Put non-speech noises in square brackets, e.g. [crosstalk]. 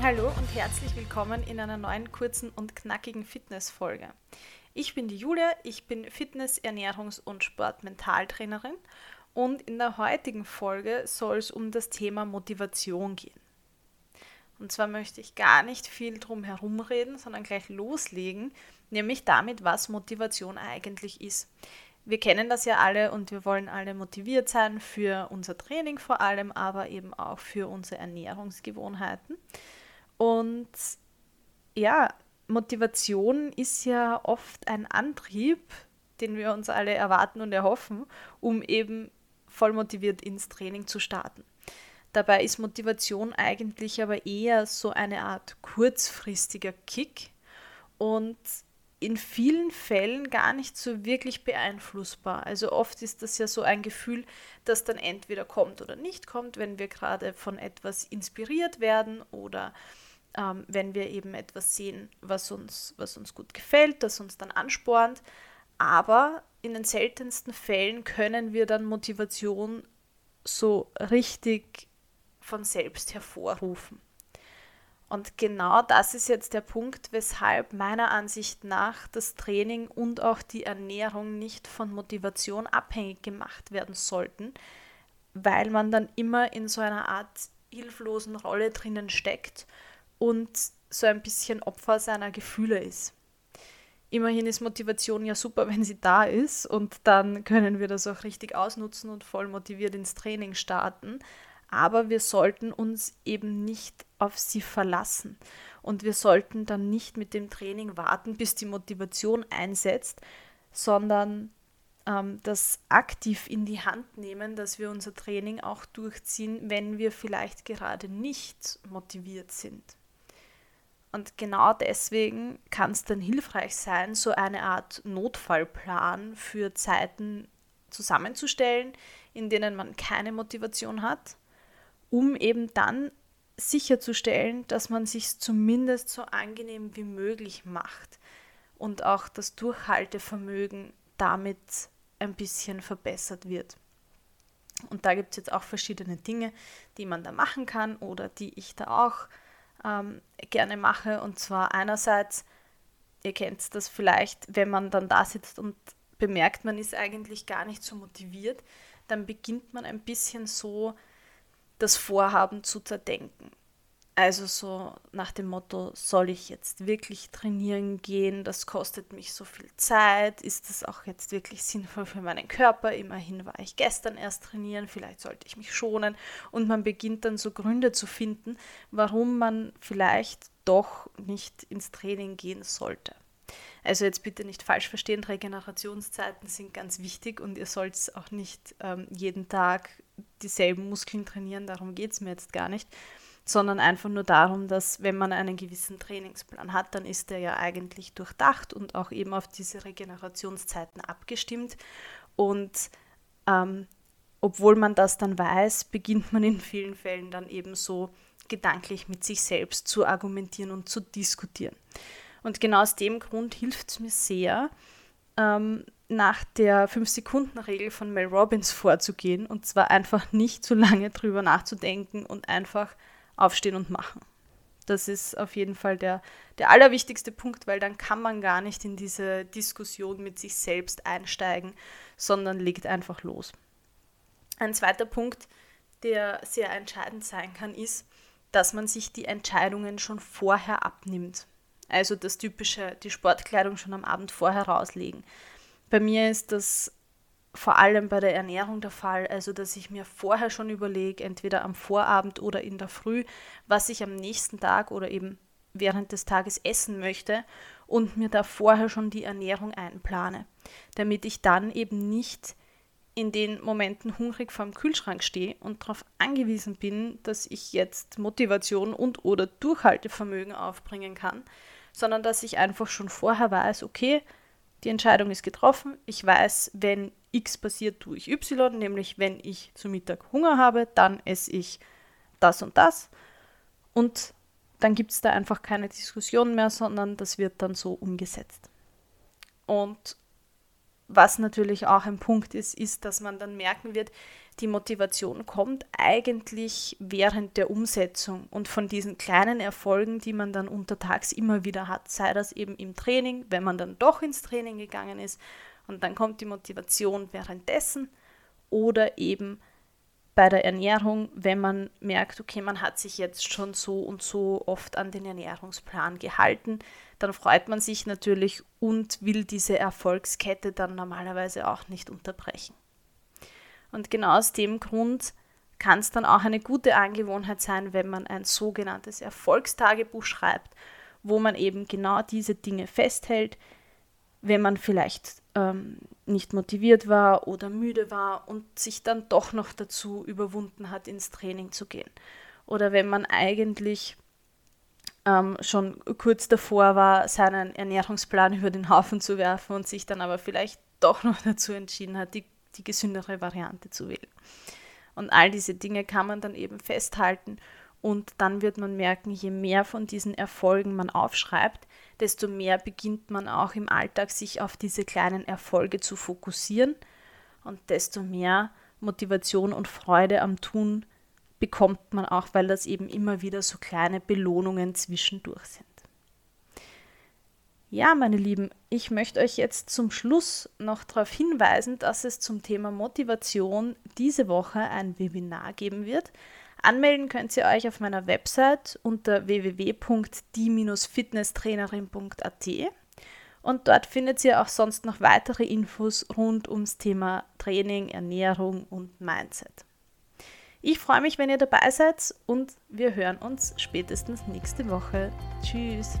Hallo und herzlich willkommen in einer neuen kurzen und knackigen Fitness-Folge. Ich bin die Julia, ich bin Fitness-, Ernährungs- und Sportmentaltrainerin und in der heutigen Folge soll es um das Thema Motivation gehen. Und zwar möchte ich gar nicht viel drum herum reden, sondern gleich loslegen, nämlich damit, was Motivation eigentlich ist. Wir kennen das ja alle und wir wollen alle motiviert sein für unser Training vor allem, aber eben auch für unsere Ernährungsgewohnheiten. Und ja, Motivation ist ja oft ein Antrieb, den wir uns alle erwarten und erhoffen, um eben voll motiviert ins Training zu starten. Dabei ist Motivation eigentlich aber eher so eine Art kurzfristiger Kick und in vielen Fällen gar nicht so wirklich beeinflussbar. Also oft ist das ja so ein Gefühl, das dann entweder kommt oder nicht kommt, wenn wir gerade von etwas inspiriert werden oder ähm, wenn wir eben etwas sehen, was uns, was uns gut gefällt, das uns dann anspornt. Aber in den seltensten Fällen können wir dann Motivation so richtig von selbst hervorrufen. Und genau das ist jetzt der Punkt, weshalb meiner Ansicht nach das Training und auch die Ernährung nicht von Motivation abhängig gemacht werden sollten, weil man dann immer in so einer Art hilflosen Rolle drinnen steckt und so ein bisschen Opfer seiner Gefühle ist. Immerhin ist Motivation ja super, [laughs] wenn sie da ist und dann können wir das auch richtig ausnutzen und voll motiviert ins Training starten. Aber wir sollten uns eben nicht auf sie verlassen und wir sollten dann nicht mit dem Training warten, bis die Motivation einsetzt, sondern ähm, das aktiv in die Hand nehmen, dass wir unser Training auch durchziehen, wenn wir vielleicht gerade nicht motiviert sind. Und genau deswegen kann es dann hilfreich sein, so eine Art Notfallplan für Zeiten zusammenzustellen, in denen man keine Motivation hat, um eben dann sicherzustellen, dass man sich zumindest so angenehm wie möglich macht und auch das Durchhaltevermögen damit ein bisschen verbessert wird. Und da gibt es jetzt auch verschiedene Dinge, die man da machen kann oder die ich da auch ähm, gerne mache. Und zwar einerseits, ihr kennt das vielleicht, wenn man dann da sitzt und bemerkt, man ist eigentlich gar nicht so motiviert, dann beginnt man ein bisschen so das Vorhaben zu zerdenken. Also so nach dem Motto, soll ich jetzt wirklich trainieren gehen? Das kostet mich so viel Zeit. Ist das auch jetzt wirklich sinnvoll für meinen Körper? Immerhin war ich gestern erst trainieren, vielleicht sollte ich mich schonen. Und man beginnt dann so Gründe zu finden, warum man vielleicht doch nicht ins Training gehen sollte. Also jetzt bitte nicht falsch verstehen, Regenerationszeiten sind ganz wichtig und ihr sollt auch nicht ähm, jeden Tag dieselben Muskeln trainieren, darum geht es mir jetzt gar nicht sondern einfach nur darum, dass wenn man einen gewissen Trainingsplan hat, dann ist der ja eigentlich durchdacht und auch eben auf diese Regenerationszeiten abgestimmt. Und ähm, obwohl man das dann weiß, beginnt man in vielen Fällen dann eben so gedanklich mit sich selbst zu argumentieren und zu diskutieren. Und genau aus dem Grund hilft es mir sehr, ähm, nach der 5-Sekunden-Regel von Mel Robbins vorzugehen und zwar einfach nicht zu lange drüber nachzudenken und einfach aufstehen und machen. Das ist auf jeden Fall der, der allerwichtigste Punkt, weil dann kann man gar nicht in diese Diskussion mit sich selbst einsteigen, sondern legt einfach los. Ein zweiter Punkt, der sehr entscheidend sein kann, ist, dass man sich die Entscheidungen schon vorher abnimmt. Also das typische, die Sportkleidung schon am Abend vorher rauslegen. Bei mir ist das vor allem bei der Ernährung der Fall, also dass ich mir vorher schon überlege, entweder am Vorabend oder in der Früh, was ich am nächsten Tag oder eben während des Tages essen möchte und mir da vorher schon die Ernährung einplane, damit ich dann eben nicht in den Momenten hungrig vorm Kühlschrank stehe und darauf angewiesen bin, dass ich jetzt Motivation und oder Durchhaltevermögen aufbringen kann, sondern dass ich einfach schon vorher weiß, okay, die Entscheidung ist getroffen. Ich weiß, wenn X passiert, tue ich Y, nämlich wenn ich zu Mittag Hunger habe, dann esse ich das und das. Und dann gibt es da einfach keine Diskussion mehr, sondern das wird dann so umgesetzt. Und was natürlich auch ein Punkt ist, ist, dass man dann merken wird, die Motivation kommt eigentlich während der Umsetzung und von diesen kleinen Erfolgen, die man dann untertags immer wieder hat, sei das eben im Training, wenn man dann doch ins Training gegangen ist und dann kommt die Motivation währenddessen oder eben bei der Ernährung, wenn man merkt, okay, man hat sich jetzt schon so und so oft an den Ernährungsplan gehalten, dann freut man sich natürlich und will diese Erfolgskette dann normalerweise auch nicht unterbrechen. Und genau aus dem Grund kann es dann auch eine gute Angewohnheit sein, wenn man ein sogenanntes Erfolgstagebuch schreibt, wo man eben genau diese Dinge festhält, wenn man vielleicht ähm, nicht motiviert war oder müde war und sich dann doch noch dazu überwunden hat, ins Training zu gehen. Oder wenn man eigentlich ähm, schon kurz davor war, seinen Ernährungsplan über den Haufen zu werfen und sich dann aber vielleicht doch noch dazu entschieden hat, die die gesündere Variante zu wählen. Und all diese Dinge kann man dann eben festhalten und dann wird man merken, je mehr von diesen Erfolgen man aufschreibt, desto mehr beginnt man auch im Alltag sich auf diese kleinen Erfolge zu fokussieren und desto mehr Motivation und Freude am Tun bekommt man auch, weil das eben immer wieder so kleine Belohnungen zwischendurch sind. Ja, meine Lieben, ich möchte euch jetzt zum Schluss noch darauf hinweisen, dass es zum Thema Motivation diese Woche ein Webinar geben wird. Anmelden könnt ihr euch auf meiner Website unter www.die-fitnesstrainerin.at und dort findet ihr auch sonst noch weitere Infos rund ums Thema Training, Ernährung und Mindset. Ich freue mich, wenn ihr dabei seid und wir hören uns spätestens nächste Woche. Tschüss!